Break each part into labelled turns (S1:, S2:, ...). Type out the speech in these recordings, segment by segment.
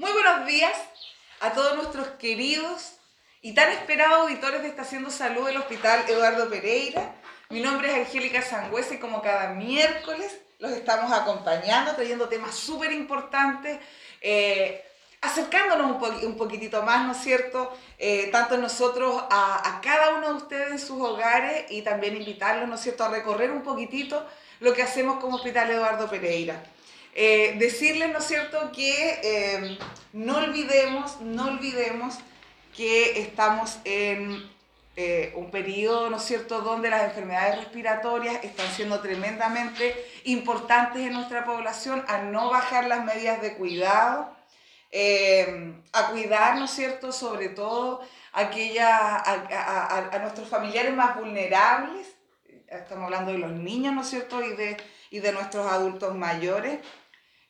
S1: Muy buenos días a todos nuestros queridos y tan esperados auditores de Estación Salud del Hospital Eduardo Pereira. Mi nombre es Angélica Sangüesa y como cada miércoles los estamos acompañando, trayendo temas súper importantes, eh, acercándonos un, poquitito más, ¿no es cierto? Eh, tanto nosotros a, a, cada uno de ustedes en sus hogares y también invitarlos, ¿no es cierto?, a recorrer un poquitito lo que hacemos como Hospital Eduardo Pereira. Eh, decirles, ¿no es cierto?, que eh, no olvidemos, no olvidemos que estamos en eh, un periodo, ¿no es cierto?, donde las enfermedades respiratorias están siendo tremendamente importantes en nuestra población, a no bajar las medidas de cuidado, a cuidar, ¿no es cierto?, sobre todo aquella, a, nuestros familiares más vulnerables, estamos hablando de los niños, ¿no es cierto?, y de, y de nuestros adultos mayores.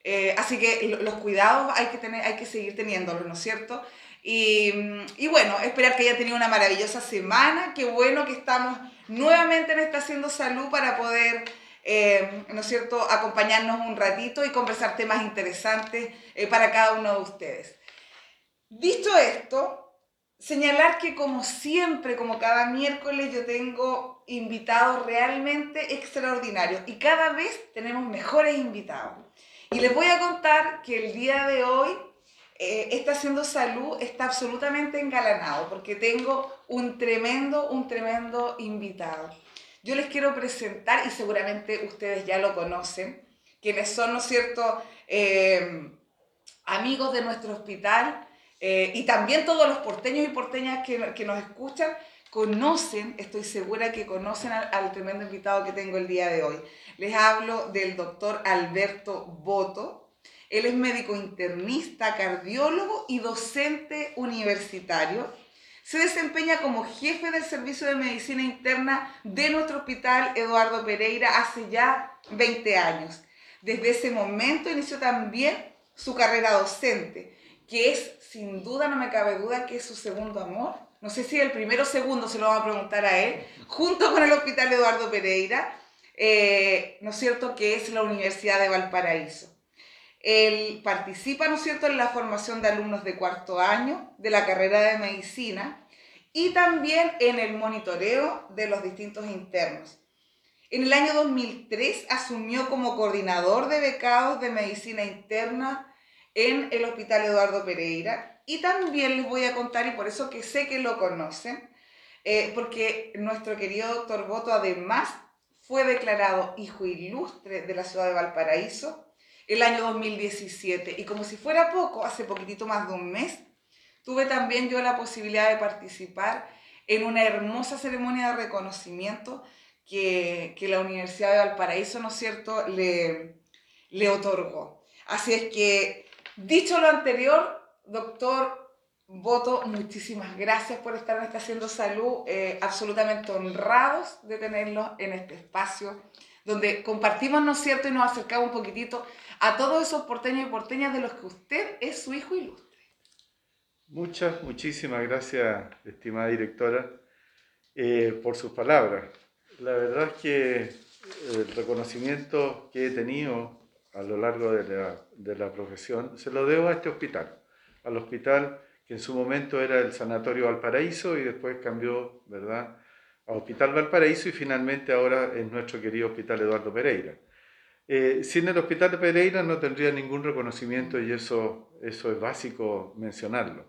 S1: Eh, así que los cuidados hay que, tener, hay que seguir teniéndolos, ¿no es cierto? Y, y, bueno, esperar que haya tenido una maravillosa semana. Qué bueno que estamos nuevamente en esta Haciendo Salud para poder, eh, ¿no es cierto?, acompañarnos un ratito y conversar temas interesantes eh, para cada uno de ustedes. Dicho esto, señalar que como siempre, como cada miércoles, yo tengo invitados realmente extraordinarios y cada vez tenemos mejores invitados. Y les voy a contar que el día de hoy eh, está haciendo salud está absolutamente engalanado porque tengo un tremendo, un tremendo invitado. Yo les quiero presentar, y seguramente ustedes ya lo conocen, quienes son, ¿no es cierto?, eh, amigos de nuestro hospital eh, y también todos los porteños y porteñas que, que, nos escuchan conocen, estoy segura que conocen al, al tremendo invitado que tengo el día de hoy. Les hablo del doctor Alberto Boto. Él es médico internista, cardiólogo y docente universitario. Se desempeña como jefe del Servicio de Medicina Interna de nuestro hospital Eduardo Pereira hace ya 20 años. Desde ese momento inició también su carrera docente, que es, sin duda, no me cabe duda, que es su segundo amor. No sé si el primero o segundo se lo vamos a preguntar a él, junto con el Hospital Eduardo Pereira eh, ¿no es cierto?, que es la Universidad de Valparaíso. Él participa, ¿no es cierto?, en la formación de alumnos de cuarto año de la carrera de medicina y también en el monitoreo de los distintos internos. En el año 2003 asumió como coordinador de becados de medicina interna en el Hospital Eduardo Pereira y también les voy a contar, y por eso que sé que lo conocen, eh, porque nuestro querido doctor Boto además fue declarado hijo ilustre de la ciudad de Valparaíso el año 2017. Y como si fuera poco, hace poquitito más de un mes, tuve también yo la posibilidad de participar en una hermosa ceremonia de reconocimiento que, que la Universidad de Valparaíso, ¿no es cierto?, le, le otorgó. Así es que, dicho lo anterior, doctor Voto, muchísimas gracias por estar en esta Haciendo Salud, eh, absolutamente honrados de tenerlos en este espacio donde compartimos, ¿no es cierto?, y nos acercamos un poquitito a todos esos porteños y porteñas de los que usted es su hijo ilustre.
S2: Muchas, muchísimas gracias, estimada directora, eh, por sus palabras. La verdad es que el reconocimiento que he tenido a lo largo de la, de la profesión se lo debo a este hospital, al hospital que en su momento era el Sanatorio Valparaíso y después cambió, ¿verdad?, a Hospital Valparaíso y finalmente ahora es nuestro querido Hospital Eduardo Pereira. Eh, sin el Hospital de Pereira no tendría ningún reconocimiento y eso, eso es básico mencionarlo.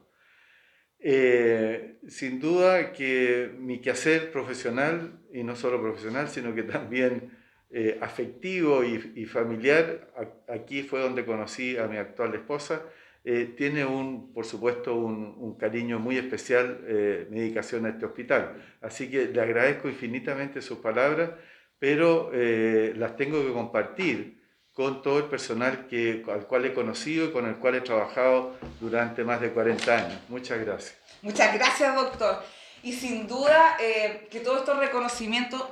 S2: Eh, sin duda que mi quehacer profesional, y no solo profesional, sino que también eh, afectivo y, y, familiar, aquí fue donde conocí a mi actual esposa, eh, tiene un, por supuesto un, un cariño muy especial eh, dedicación a este hospital. Así que le agradezco infinitamente sus palabras, pero eh, las tengo que compartir con todo el personal que, al cual he conocido y con el cual he trabajado durante más de 40 años. Muchas gracias.
S1: Muchas gracias, doctor. Y sin duda eh, que todos estos reconocimientos,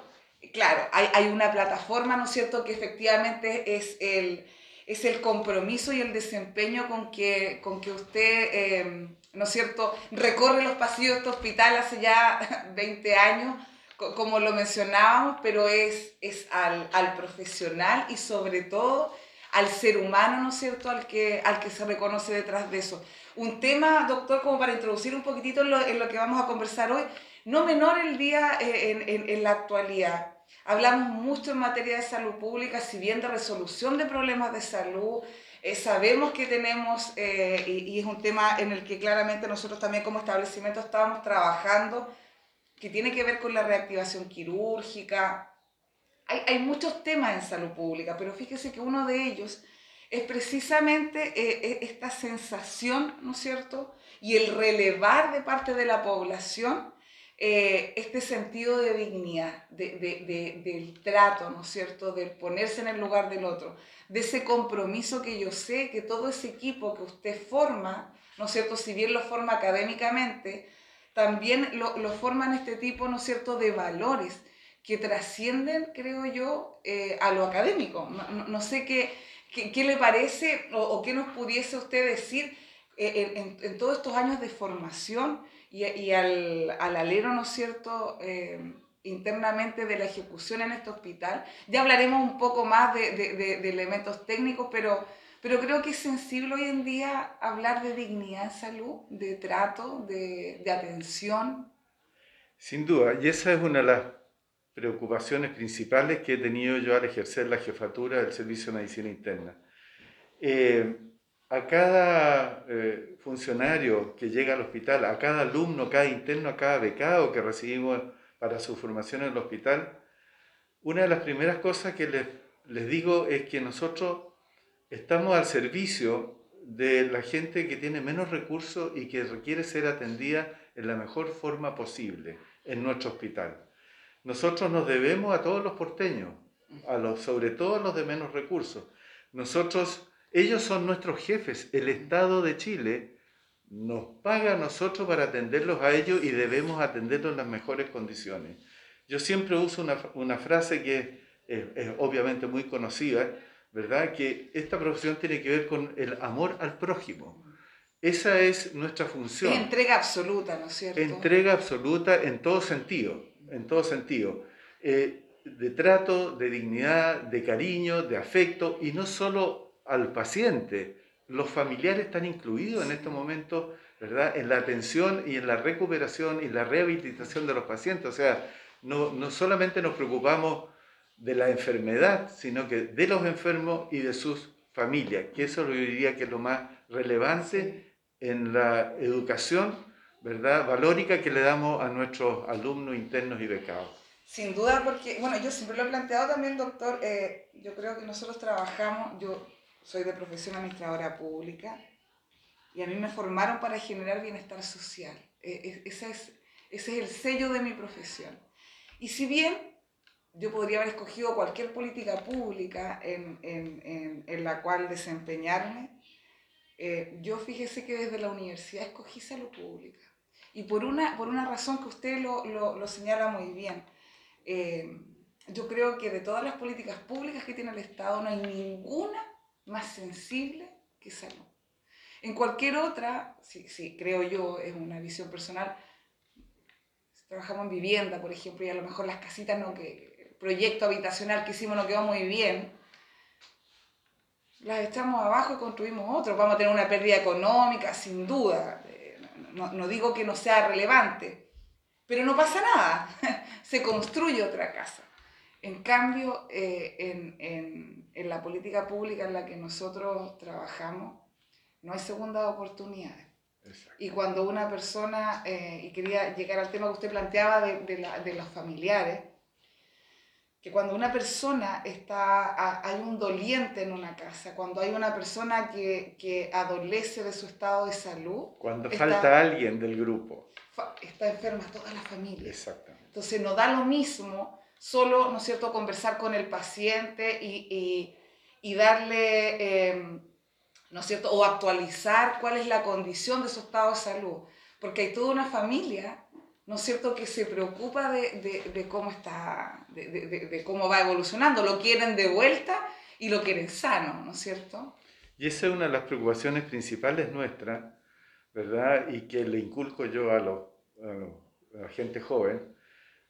S1: claro, hay, hay una plataforma, ¿no es cierto?, que efectivamente es el es el compromiso y el desempeño con que, con que usted, eh, ¿no es cierto?, recorre los pasillos de este hospital hace ya 20 años, como lo mencionábamos, pero es, es al, al profesional y sobre todo al ser humano, ¿no es cierto?, al que, al que se reconoce detrás de eso. Un tema, doctor, como para introducir un poquitito en lo, en lo que vamos a conversar hoy, no menor el día eh, en, en, en la actualidad. Hablamos mucho en materia de salud pública, si bien de resolución de problemas de salud, eh, sabemos que tenemos, eh, y, y, es un tema en el que claramente nosotros también como establecimiento estábamos trabajando, que tiene que ver con la reactivación quirúrgica. Hay, hay muchos temas en salud pública, pero fíjese que uno de ellos es precisamente eh, esta sensación, ¿no es cierto? Y el relevar de parte de la población eh, este sentido de dignidad, de, de, de, del trato, ¿no es cierto? Del ponerse en el lugar del otro, de ese compromiso que yo sé que todo ese equipo que usted forma, ¿no es cierto? Si bien lo forma académicamente, también lo, lo forman este tipo, ¿no es cierto?, de valores que trascienden, creo yo, eh, a lo académico. No, no, sé qué, qué, qué, le parece o, o, qué nos pudiese usted decir eh, en, en, todos estos años de formación y, al, al, alero, ¿no es cierto?, eh, internamente de la ejecución en este hospital. Ya hablaremos un poco más de, elementos técnicos, pero pero creo que es sensible hoy en día hablar de dignidad en salud, de trato, de, de atención.
S2: Sin duda, y esa es una de las preocupaciones principales que he tenido yo al ejercer la jefatura del Servicio de Medicina Interna. Eh, a cada eh, funcionario que llega al hospital, a cada alumno, cada interno, a cada becado que recibimos para su formación en el hospital, una de las primeras cosas que les, digo es que nosotros estamos al servicio de la gente que tiene menos recursos y que requiere ser atendida en la mejor forma posible en nuestro hospital. Nosotros nos debemos a todos los porteños, a los, sobre todo a los de menos recursos. Nosotros, ellos son nuestros jefes. El Estado de Chile nos paga a nosotros para atenderlos a ellos y debemos atenderlos en las mejores condiciones. Yo siempre uso una, una frase que es, es obviamente muy conocida, ¿verdad? Que esta profesión tiene que ver con el amor al prójimo. Esa es nuestra función.
S1: Es entrega absoluta, ¿no es cierto?
S2: Entrega absoluta en todo sentido, en todo sentido. Eh, de trato, de dignidad, de cariño, de afecto, y no solo al paciente. Los familiares están incluidos en este momento, ¿verdad? En la atención y en la recuperación y la rehabilitación de los pacientes. O sea, no, no solamente nos preocupamos de la enfermedad, sino que de los enfermos y de sus familias, que eso yo diría que es lo más relevante en la educación, ¿verdad?, valórica que le damos a nuestros alumnos internos y becados.
S1: Sin duda, porque, bueno, yo siempre lo he planteado también, doctor, eh, yo creo que nosotros trabajamos, yo soy de profesión administradora pública, y a mí me formaron para generar bienestar social. Eh, ese, es, ese es el sello de mi profesión. Y si bien yo podría haber escogido cualquier política pública en, en, en, en la cual desempeñarme. Eh, yo fíjese que desde la universidad escogí salud pública. Y por una, por una razón que usted lo, lo, lo señala muy bien. Eh, yo creo que de todas las políticas públicas que tiene el Estado no hay ninguna más sensible que salud. En cualquier otra, sí, sí, creo yo, es una visión personal, trabajamos en vivienda, por ejemplo, y a lo mejor las casitas no, que, proyecto habitacional que hicimos no quedó muy bien, las echamos abajo y construimos otro. Vamos a tener una pérdida económica, sin duda. No, no digo que no sea relevante, pero no pasa nada. Se construye otra casa. En cambio, eh, en, en, en, la política pública en la que nosotros trabajamos, no hay segunda oportunidad. Y cuando una persona, eh, y quería llegar al tema que usted planteaba de, de, la, de los familiares, que cuando una persona está, hay un doliente en una casa, cuando hay una persona que, que adolece de su estado de salud.
S2: Cuando está, falta alguien del grupo.
S1: Está enferma toda la familia.
S2: Exactamente.
S1: Entonces no da lo mismo solo, ¿no es cierto?, conversar con el paciente y, y, y darle, eh, ¿no es cierto?, o actualizar cuál es la condición de su estado de salud. Porque hay toda una familia ¿no es cierto?, que se preocupa de, de, de cómo está, de, de, cómo va evolucionando. Lo quieren de vuelta y lo quieren sano, ¿no es cierto?
S2: Y esa es una de las preocupaciones principales nuestras, ¿verdad? Y que le inculco yo a, lo, a la gente joven,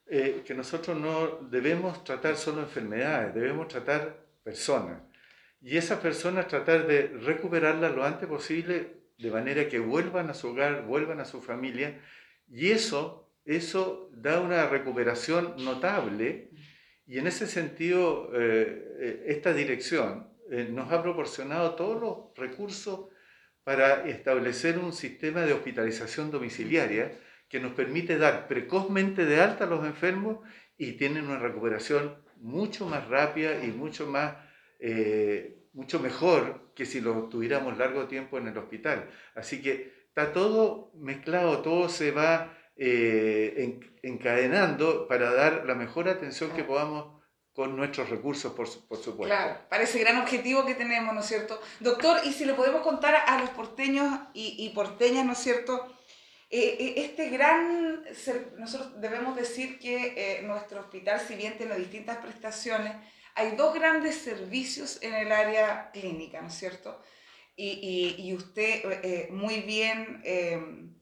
S2: eh, que nosotros no debemos tratar solo enfermedades, debemos tratar personas. y esas personas tratar de recuperarlas lo antes posible de manera que vuelvan a su hogar, vuelvan a su familia. Y eso, eso da una recuperación notable. Y en ese sentido eh, eh, esta dirección eh, nos ha proporcionado todos los recursos para establecer un sistema de hospitalización domiciliaria que nos permite dar precozmente de alta a los enfermos y tienen una recuperación mucho más rápida y mucho más eh, mucho mejor que si lo tuviéramos largo tiempo en el hospital. Así que está todo mezclado, todo se va eh, encadenando para dar la mejor atención que podamos con nuestros recursos, por, por, supuesto.
S1: Claro, para ese gran objetivo que tenemos, ¿no es cierto? Doctor, y si le podemos contar a los porteños y, y porteñas, ¿no es cierto? Eh, este gran, nosotros debemos decir que nuestro hospital, si bien tiene distintas prestaciones, hay dos grandes servicios en el área clínica, ¿no es cierto? Y, usted eh, muy, bien, em,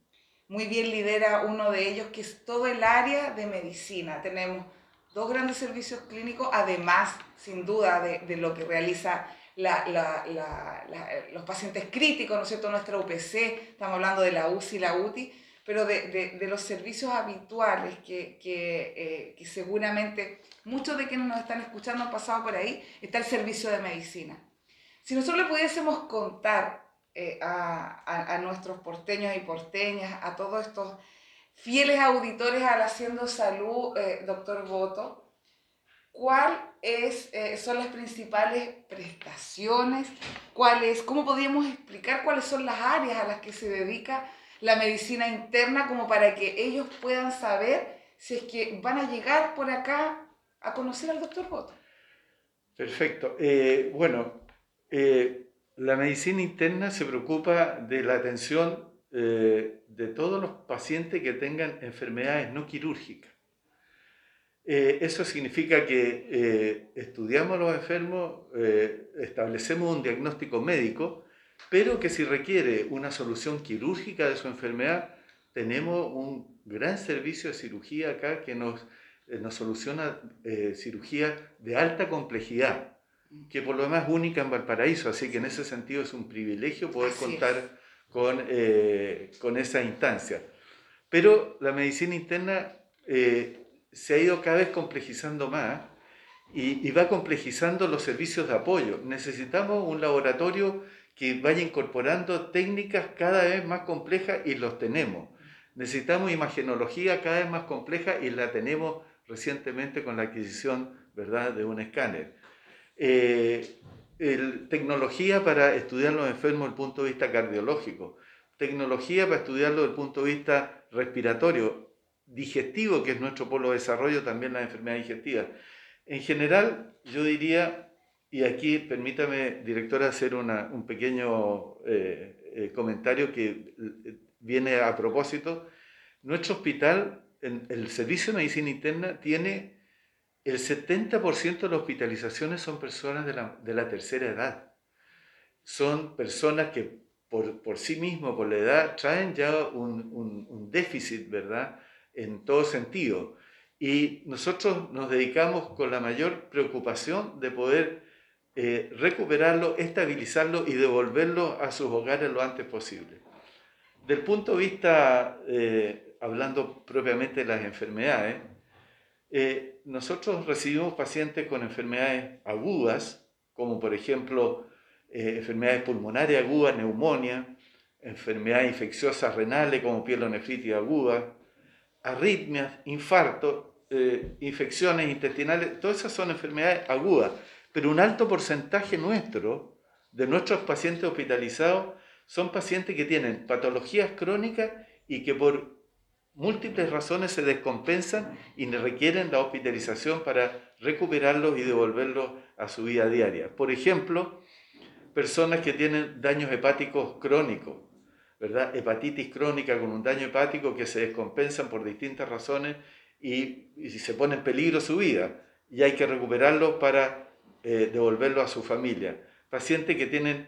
S1: muy bien lidera uno de ellos, que es todo el área de medicina. Tenemos dos grandes servicios clínicos, además, sin duda, de, lo que realiza los pacientes críticos, ¿no es cierto? Nuestra UPC, estamos hablando de la UCI la UTI, pero de, los servicios habituales que, que, eh, seguramente muchos de quienes nos están escuchando han pasado por ahí, está el servicio de medicina. Si nosotros le pudiésemos contar eh, a, a, nuestros porteños y porteñas, a todos estos fieles auditores al Haciendo Salud, eh, doctor Boto, cuáles son las principales prestaciones, cuáles, cómo podríamos explicar cuáles son las áreas a las que se dedica la medicina interna como para que ellos puedan saber si es que van a llegar por acá a conocer al doctor Boto.
S2: Perfecto. Eh, bueno, eh, la medicina interna se preocupa de la atención eh, de todos los pacientes que tengan enfermedades no quirúrgicas. Eso significa que estudiamos a los enfermos, establecemos un diagnóstico médico pero que si requiere una solución quirúrgica de su enfermedad, tenemos un gran servicio de cirugía acá que nos, eh, nos soluciona eh, cirugía de alta complejidad, que por lo demás es única en Valparaíso, así que en ese sentido es un privilegio poder contar con, eh, con esa instancia. Pero la medicina interna se ha ido cada vez complejizando más y, va complejizando los servicios de apoyo. Necesitamos un laboratorio que vaya incorporando técnicas cada vez más complejas y los tenemos. Necesitamos imagenología cada vez más compleja y la tenemos recientemente con la adquisición ¿verdad? de un escáner. Eh, tecnología para estudiar los enfermos desde el punto de vista cardiológico, tecnología para estudiarlo desde el punto de vista respiratorio, digestivo, que es nuestro polo de desarrollo, también las enfermedades digestivas. En general, yo diría y aquí permítame, directora, hacer un pequeño eh, eh, comentario que eh, viene a propósito. Nuestro hospital, el servicio de medicina interna, tiene el 70% de las hospitalizaciones son personas de la, de la tercera edad. Son personas que por, por, sí mismos, por la edad, traen ya un déficit, ¿verdad? En todo sentido. Y nosotros nos dedicamos con la mayor preocupación de poder eh, recuperarlo, estabilizarlo y devolverlo a sus hogares lo antes posible. Del punto de vista, eh, hablando propiamente de las enfermedades, eh, nosotros recibimos pacientes con enfermedades agudas, como por ejemplo enfermedades pulmonares agudas, neumonía, enfermedades infecciosas renales como pielonefritis aguda, arritmias, infartos, infecciones intestinales, todas esas son enfermedades agudas pero un alto porcentaje nuestro, de nuestros pacientes hospitalizados, son pacientes que tienen patologías crónicas y que por múltiples razones se descompensan y requieren la hospitalización para recuperarlos y devolverlos a su vida diaria. Por ejemplo, personas que tienen daños hepáticos crónicos, ¿verdad? Hepatitis crónica con un daño hepático que se descompensan por distintas razones y, se pone en peligro su vida y hay que recuperarlos para eh, devolverlo a su familia. Pacientes que tienen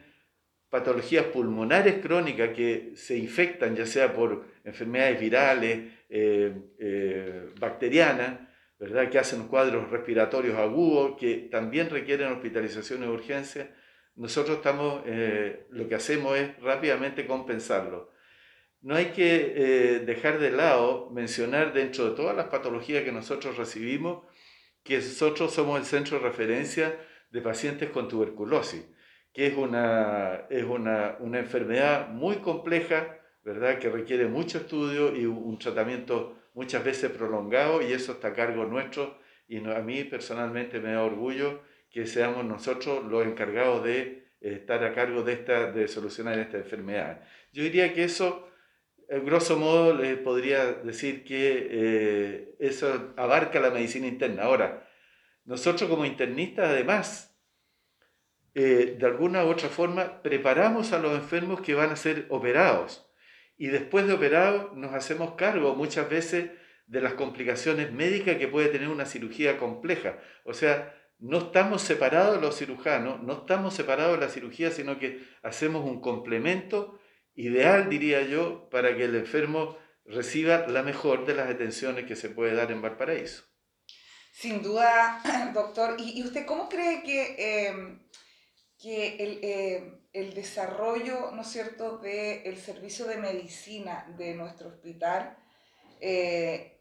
S2: patologías pulmonares crónicas que se infectan ya sea por enfermedades virales, eh, eh, bacterianas, ¿verdad? que hacen cuadros respiratorios agudos, que también requieren hospitalización de urgencia. Nosotros estamos, eh, lo que hacemos es rápidamente compensarlo. No hay que eh, dejar de lado mencionar dentro de todas las patologías que nosotros recibimos que nosotros somos el centro de referencia de pacientes con tuberculosis, que es una, es una, una enfermedad muy compleja, ¿verdad? Que requiere mucho estudio y un tratamiento muchas veces prolongado y eso está a cargo nuestro y a mí personalmente me da orgullo que seamos nosotros los encargados de eh, estar a cargo de, esta, de solucionar esta enfermedad. Yo diría que eso, en grosso modo, les podría decir que eh, eso abarca la medicina interna. Ahora, nosotros como internistas, además, eh, de alguna u otra forma, preparamos a los enfermos que van a ser operados. Y después de operados, nos hacemos cargo muchas veces de las complicaciones médicas que puede tener una cirugía compleja. O sea, no estamos separados los cirujanos, no estamos separados de la cirugía, sino que hacemos un complemento ideal, diría yo, para que el enfermo reciba la mejor de las atenciones que se puede dar en Valparaíso.
S1: Sin duda, doctor. ¿Y, usted cómo cree que, em, que el, em, el, desarrollo, ¿no es cierto?, del servicio de medicina de nuestro hospital eh,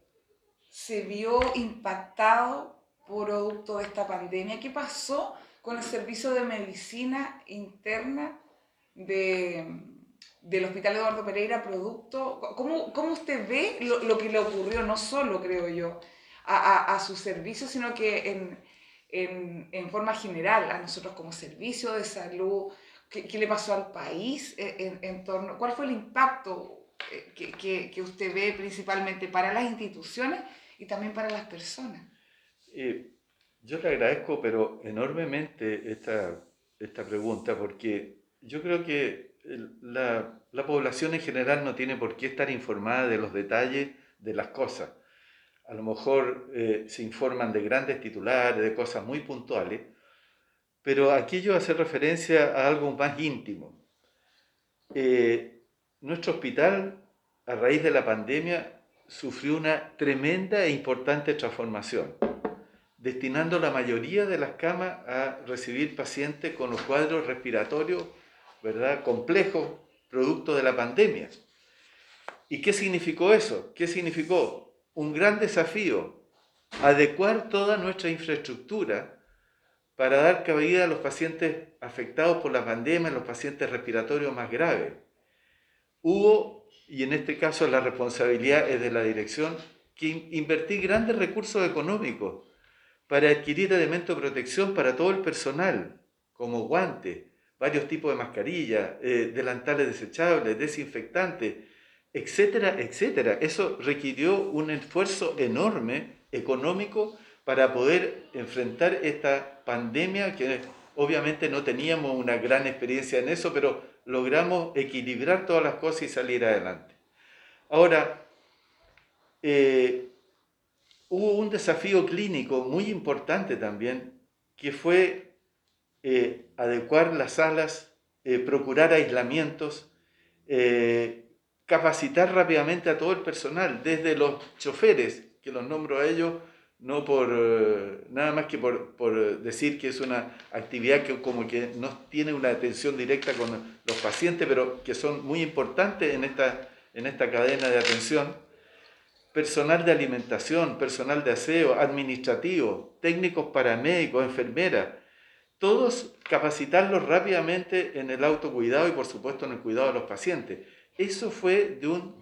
S1: se vio impactado producto de esta pandemia. ¿Qué pasó con el servicio de medicina interna de, del Hospital Eduardo Pereira, producto? ¿Cómo, cómo usted ve lo, lo, que le ocurrió, no solo, creo yo, a, a, a su servicio, sino que en, en, en, forma general, a nosotros como servicio de salud? ¿Qué, qué le pasó al país en, en, torno? ¿Cuál fue el impacto eh, que, que, que usted ve principalmente para las instituciones y también para las personas?
S2: Eh, yo le agradezco, pero enormemente esta, esta pregunta, porque yo creo que la, la, población en general no tiene por qué estar informada de los detalles de las cosas. A lo mejor eh, se informan de grandes titulares, de cosas muy puntuales, pero aquí yo hacer referencia a algo más íntimo. Eh, nuestro hospital, a raíz de la pandemia, sufrió una tremenda e importante transformación destinando la mayoría de las camas a recibir pacientes con los cuadros respiratorios ¿verdad? complejos, producto de la pandemia. ¿Y qué significó eso? ¿Qué significó? Un gran desafío, adecuar toda nuestra infraestructura para dar cabida a los pacientes afectados por la pandemia, los pacientes respiratorios más graves. Hubo, y en este caso la responsabilidad es de la dirección, que invertir grandes recursos económicos para adquirir elementos de protección para todo el personal, como guantes, varios tipos de mascarillas, eh, delantales desechables, desinfectantes, etcétera, etcétera. Eso requirió un esfuerzo enorme económico para poder enfrentar esta pandemia que obviamente no teníamos una gran experiencia en eso, pero logramos equilibrar todas las cosas y salir adelante. Ahora, eh, hubo un desafío clínico muy importante también, que fue eh, adecuar las salas, eh, procurar aislamientos, eh, capacitar rápidamente a todo el personal, desde los choferes, que los nombro a ellos, no por nada más que por, por, decir que es una actividad que como que no tiene una atención directa con los pacientes, pero que son muy importantes en esta, en esta cadena de atención personal de alimentación, personal de aseo, administrativo, técnicos paramédicos, enfermeras, todos capacitarlos rápidamente en el autocuidado y por supuesto en el cuidado de los pacientes. Eso fue de un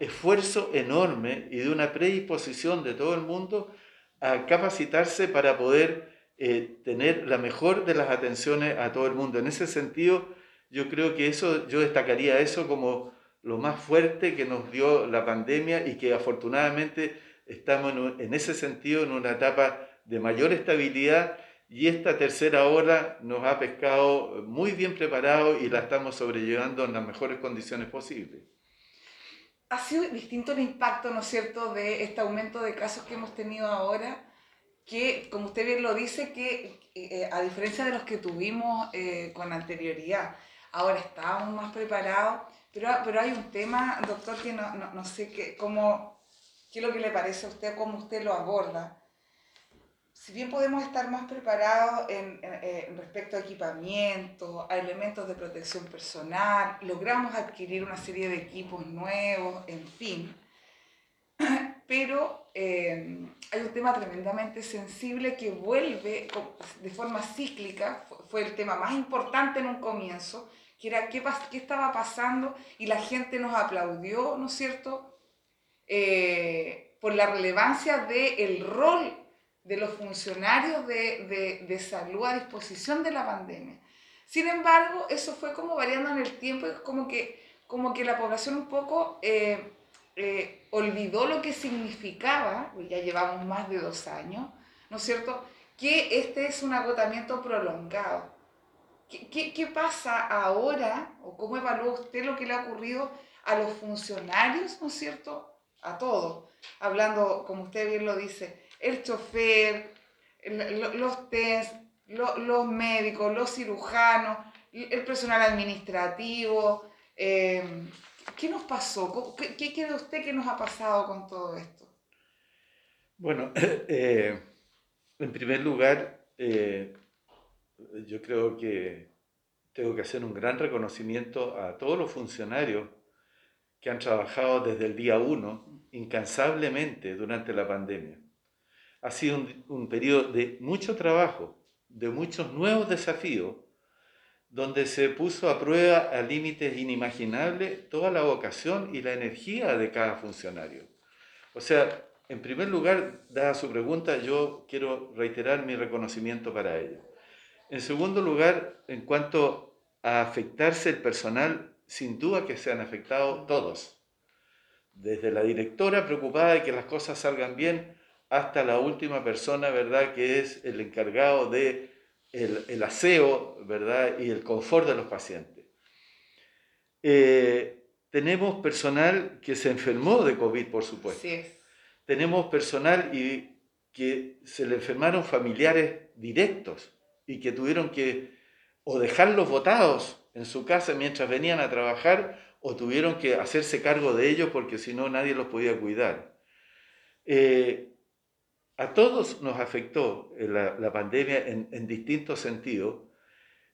S2: esfuerzo enorme y de una predisposición de todo el mundo a capacitarse para poder eh, tener la mejor de las atenciones a todo el mundo. En ese sentido, yo creo que eso, yo destacaría eso como lo más fuerte que nos dio la pandemia y que afortunadamente estamos en, ese sentido en una etapa de mayor estabilidad y esta tercera ola nos ha pescado muy bien preparado y la estamos sobrellevando en las mejores condiciones posibles.
S1: Ha sido distinto el impacto, ¿no es cierto?, de este aumento de casos que hemos tenido ahora, que, como usted bien lo dice, que eh, a diferencia de los que tuvimos eh, con anterioridad, ahora estábamos más preparados pero, pero hay un tema, doctor, que no, no, no sé qué, cómo, qué es lo que le parece a usted, cómo usted lo aborda. si bien podemos estar más preparados en, respecto a equipamiento, a elementos de protección personal, logramos adquirir una serie de equipos nuevos, en fin, pero eh, hay un tema tremendamente sensible que vuelve de forma cíclica, fue el tema más importante en un comienzo, que era qué, qué estaba pasando y la gente nos aplaudió, ¿no es cierto?, eh, por la relevancia del rol de los funcionarios de, de, salud a disposición de la pandemia. Sin embargo, eso fue como variando en el tiempo, como que, como que la población un poco eh, eh, olvidó lo que significaba, ya llevamos más de dos años, ¿no es cierto?, que este es un agotamiento prolongado. ¿Qué, qué, pasa ahora, o cómo evalúa usted lo que le ha ocurrido a los funcionarios, ¿no es cierto?, a todos, hablando, como usted bien lo dice, el chofer, los test, los médicos, los cirujanos, el personal administrativo. Em, ¿Qué nos pasó? ¿Qué, ¿Qué, usted que nos ha pasado con todo esto?
S2: Bueno, eh, en primer lugar, eh, yo creo que tengo que hacer un gran reconocimiento a todos los funcionarios que han trabajado desde el día uno incansablemente durante la pandemia ha sido un, un periodo de mucho trabajo, de muchos nuevos desafíos, donde se puso a prueba a límites inimaginables toda la vocación y la energía de cada funcionario. O sea, en primer lugar, dada su pregunta, yo quiero reiterar mi reconocimiento para ello. En segundo lugar, en cuanto a afectarse el personal, sin duda que se han afectado todos. Desde la directora preocupada de que las cosas salgan bien, hasta la última persona, ¿verdad? Que es el encargado de el, aseo, ¿verdad? Y el confort de los pacientes. Eh, tenemos personal que se enfermó de COVID, por supuesto.
S1: Sí.
S2: Tenemos personal y que se le enfermaron familiares directos y que tuvieron que o dejarlos votados en su casa mientras venían a trabajar o tuvieron que hacerse cargo de ellos porque si no nadie los podía cuidar. Eh, a todos nos afectó eh, la, pandemia en, distintos sentidos,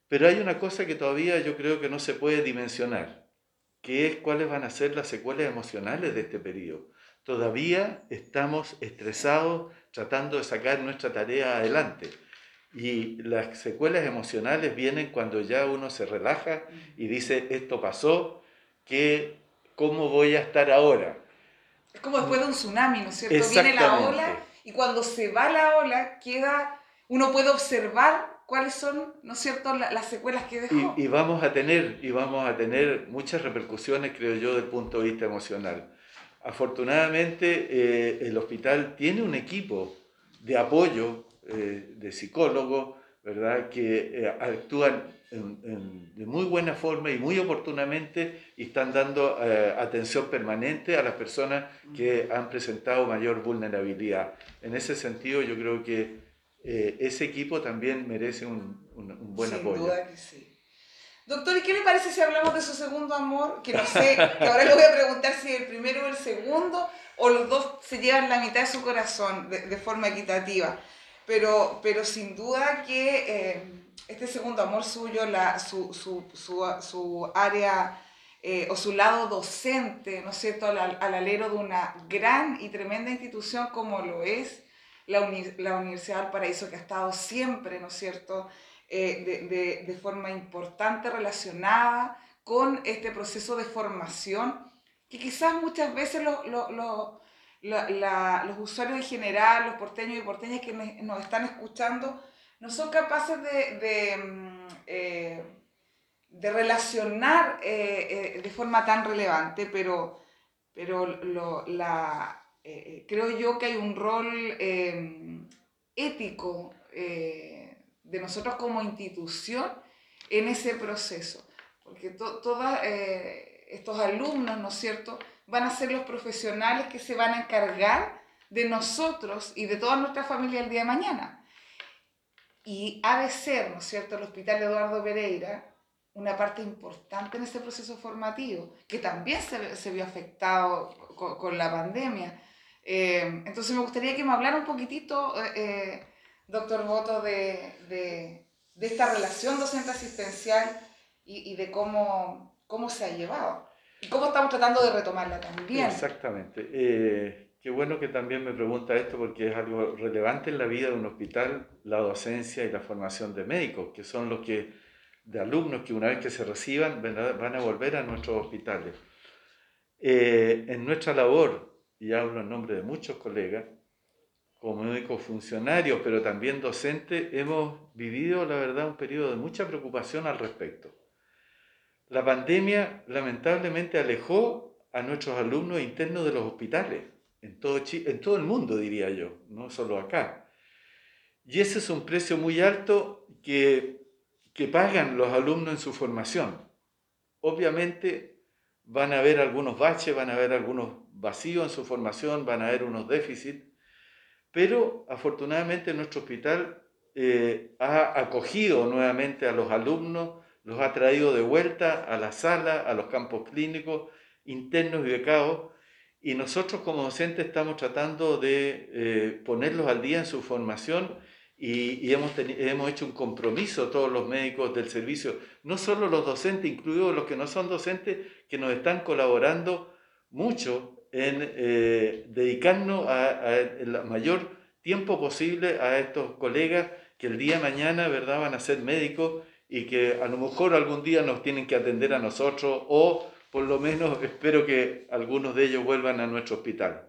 S2: pero hay una cosa que todavía yo creo que no se puede dimensionar, que es cuáles van a ser las secuelas emocionales de este periodo. Todavía estamos estresados tratando de sacar nuestra tarea adelante. Y las secuelas emocionales vienen cuando ya uno se relaja y dice, esto pasó, que, ¿cómo voy a estar ahora?
S1: Es como después de un tsunami, ¿no es cierto? Viene la ola y cuando se va la ola, queda, uno puede observar cuáles son, ¿no es cierto?, las secuelas que dejó.
S2: Y, vamos a tener, y vamos a tener muchas repercusiones, creo yo, desde el punto de vista emocional. Afortunadamente, eh, el hospital tiene un equipo de apoyo eh, de psicólogos, ¿verdad?, que eh, actúan de muy buena forma y muy oportunamente y están dando eh, atención permanente a las personas que han presentado mayor vulnerabilidad. En ese sentido, yo creo que eh, ese equipo también merece un, un, buen
S1: Sin
S2: apoyo.
S1: Duda que sí. Doctor, ¿y qué le parece si hablamos de su segundo amor? Que no sé, que ahora le voy a preguntar si el primero o el segundo, o los dos se llevan la mitad de su corazón de, de forma equitativa. Pero, pero sin duda que... Eh, este segundo amor suyo, la, su, su, su, su área eh, o su lado docente, ¿no es cierto?, al, al, alero de una gran y tremenda institución como lo es la, la Universidad del Paraíso, que ha estado siempre, ¿no es cierto?, eh, de, de, de, forma importante relacionada con este proceso de formación, que quizás muchas veces lo, lo, lo, los usuarios en general, los porteños y porteñas que nos están escuchando, no son capaces de, de, mm, eh, de relacionar eh, eh, de forma tan relevante, pero, pero lo, la, creo yo que hay un rol ético de nosotros como institución en ese proceso, porque todos estos alumnos, ¿no es cierto?, van a ser los profesionales que se van a encargar de nosotros y de toda nuestra familia el día de mañana. Y ha de ser, ¿no es cierto?, el Hospital Eduardo Pereira una parte importante en este proceso formativo, que también se, se vio afectado con, la pandemia. Eh, entonces me gustaría que me hablara un poquitito eh, doctor Voto, de, de, esta relación docente asistencial y, y de cómo, cómo se ha llevado. Y cómo estamos tratando de retomarla también.
S2: Exactamente. Eh, qué bueno que también me pregunta esto porque es algo relevante en la vida de un hospital, la docencia y la formación de médicos, que son los que, de alumnos que una vez que se reciban van a volver a nuestros hospitales. Eh, en nuestra labor, y hablo en nombre de muchos colegas, como médicos funcionarios, pero también docentes, hemos vivido, la verdad, un periodo de mucha preocupación al respecto. La pandemia lamentablemente alejó a nuestros alumnos internos de los hospitales, en todo, el mundo diría yo, no solo acá. Y ese es un precio muy alto que, que pagan los alumnos en su formación. Obviamente van a haber algunos baches, van a haber algunos vacíos en su formación, van a haber unos déficits, pero afortunadamente nuestro hospital eh, ha acogido nuevamente a los alumnos, los ha traído de vuelta a la sala, a los campos clínicos, internos y becados, y nosotros como docentes estamos tratando de eh, ponerlos al día en su formación y, hemos, hemos hecho un compromiso todos los médicos del servicio, no solo los docentes, incluidos los que no son docentes, que nos están colaborando mucho en eh, dedicarnos a, el mayor tiempo posible a estos colegas que el día de mañana ¿verdad? van a ser médicos y que a lo mejor algún día nos tienen que atender a nosotros o por lo menos espero que algunos de ellos vuelvan a nuestro hospital.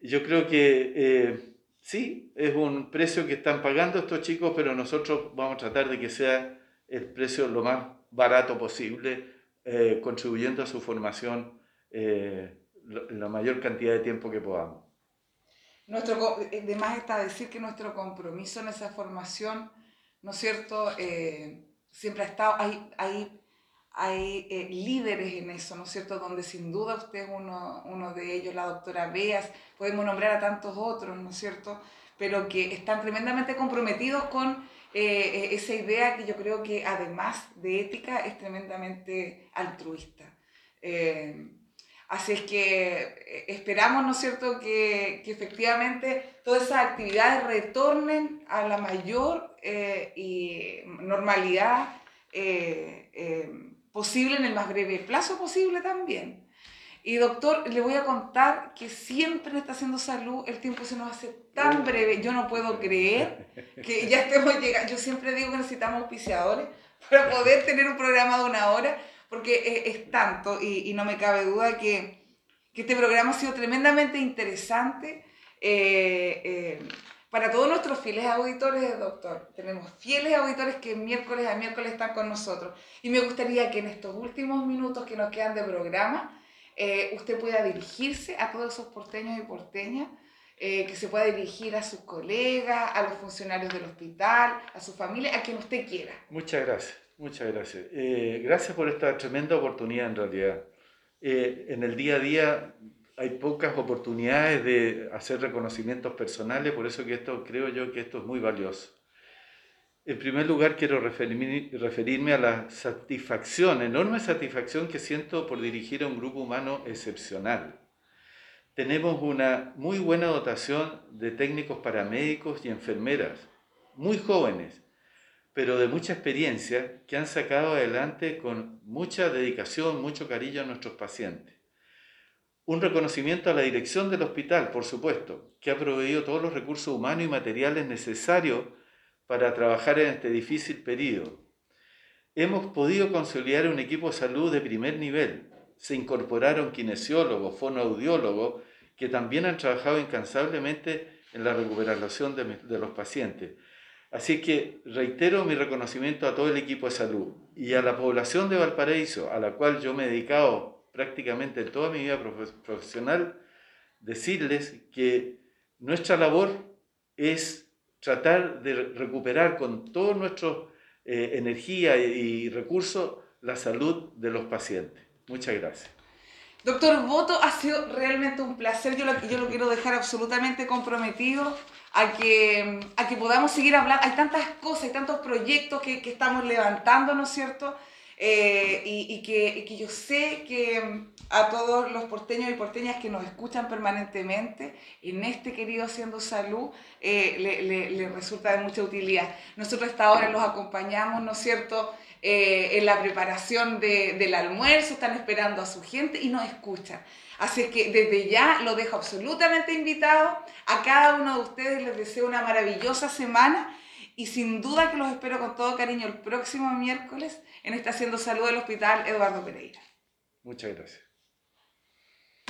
S2: Yo creo que eh, sí, es un precio que están pagando estos chicos, pero nosotros vamos a tratar de que sea el precio lo más barato posible, eh, contribuyendo a su formación eh, la mayor cantidad de tiempo que podamos.
S1: Nuestro, además está decir que nuestro compromiso en esa formación ¿no es cierto? Eh, siempre ha estado, hay, hay, hay eh, líderes en eso, ¿no es cierto? Donde sin duda usted es uno, uno de ellos, la doctora Beas, podemos nombrar a tantos otros, ¿no es cierto? Pero que están tremendamente comprometidos con eh, esa idea que yo creo que además de ética es tremendamente altruista. Así es que eh, esperamos, ¿no es cierto?, que, que efectivamente todas esas actividades retornen a la mayor eh, y normalidad eh, posible en el más breve plazo posible también. Y doctor, le voy a contar que siempre en esta haciendo salud el tiempo se nos hace tan breve. Yo no puedo creer que ya estemos llegando. Yo siempre digo que necesitamos auspiciadores para poder tener un programa de una hora porque es, tanto y, no me cabe duda que, que, este programa ha sido tremendamente interesante eh, eh, para todos nuestros fieles auditores, doctor. Tenemos fieles auditores que miércoles a miércoles están con nosotros y me gustaría que en estos últimos minutos que nos quedan de programa, eh, usted pueda dirigirse a todos esos porteños y porteñas. que se pueda dirigir a sus colegas, a los funcionarios del hospital, a su familia, a quien usted quiera.
S2: Muchas gracias. Muchas gracias. Eh, gracias por esta tremenda oportunidad en realidad. Eh, en el día a día hay pocas oportunidades de hacer reconocimientos personales, por eso que esto creo yo que esto es muy valioso. En primer lugar, quiero referirme, referirme a la satisfacción, enorme satisfacción que siento por dirigir a un grupo humano excepcional. Tenemos una muy buena dotación de técnicos paramédicos y enfermeras, muy jóvenes, pero de mucha experiencia que han sacado adelante con mucha dedicación, mucho cariño a nuestros pacientes. Un reconocimiento a la dirección del hospital, por supuesto, que ha proveído todos los recursos humanos y materiales necesarios para trabajar en este difícil periodo. Hemos podido consolidar un equipo de salud de primer nivel. Se incorporaron kinesiólogos, fonoaudiólogos, que también han trabajado incansablemente en la recuperación de, de los pacientes Así que reitero mi reconocimiento a todo el equipo de salud y a la población de Valparaíso, a la cual yo me he dedicado prácticamente toda mi vida profesional, decirles que nuestra labor es tratar de recuperar con toda nuestra eh, energía y recursos la salud de los pacientes. Muchas gracias.
S1: Doctor Boto, ha sido realmente un placer. Yo lo, yo lo quiero dejar absolutamente comprometido a que, a que podamos seguir hablando. Hay tantas cosas, hay tantos proyectos que, que estamos levantando, ¿no es cierto? Eh, y, que, que, yo sé que mm, a todos los porteños y porteñas que nos escuchan permanentemente, en este querido Haciendo Salud, eh, le, le, resulta de mucha utilidad. Nosotros hasta ahora los acompañamos, ¿no es cierto?, eh, en la preparación de, del almuerzo, están esperando a su gente y nos escuchan. Así que desde ya lo dejo absolutamente invitado. A cada uno de ustedes les deseo una maravillosa semana y sin duda que los espero con todo cariño el próximo miércoles en esta Haciendo Salud del Hospital Eduardo Pereira.
S2: Muchas gracias.